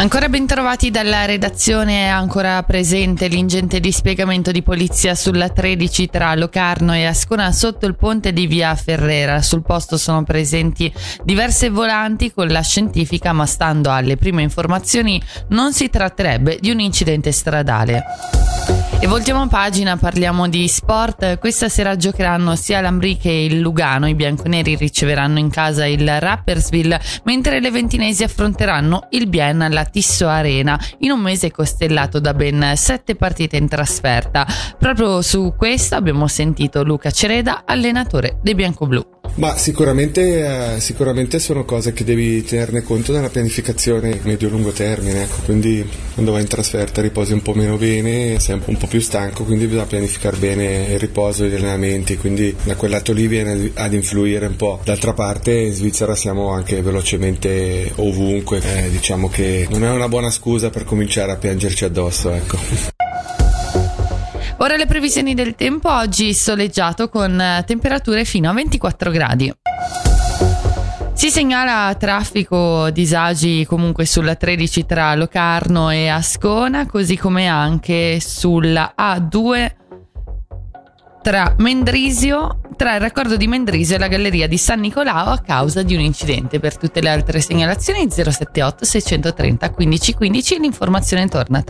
Ancora ben trovati dalla redazione, è ancora presente l'ingente dispiegamento di polizia sulla 13 tra Locarno e Ascona sotto il ponte di via Ferrera. Sul posto sono presenti diverse volanti con la scientifica, ma stando alle prime informazioni non si tratterebbe di un incidente stradale. E voltiamo pagina, parliamo di sport. Questa sera giocheranno sia l'Ambri che il Lugano. I bianconeri riceveranno in casa il Rappersville, mentre le ventinesi affronteranno il Bien alla Tisso Arena in un mese costellato da ben sette partite in trasferta. Proprio su questo abbiamo sentito Luca Cereda, allenatore dei biancoblù. Ma sicuramente, eh, sicuramente, sono cose che devi tenerne conto nella pianificazione medio-lungo termine, ecco. quindi quando vai in trasferta riposi un po' meno bene, sei un po' più stanco, quindi bisogna pianificare bene il riposo e gli allenamenti, quindi da quel lato lì viene ad influire un po'. D'altra parte in Svizzera siamo anche velocemente ovunque, eh, diciamo che non è una buona scusa per cominciare a piangerci addosso. Ecco. Ora le previsioni del tempo, oggi soleggiato con eh, temperature fino a 24 gradi. Si segnala traffico disagi comunque sulla 13 tra Locarno e Ascona, così come anche sulla A2 tra Mendrisio, tra il raccordo di Mendrisio e la galleria di San Nicolao a causa di un incidente. Per tutte le altre segnalazioni 078 630 1515 l'informazione torna tra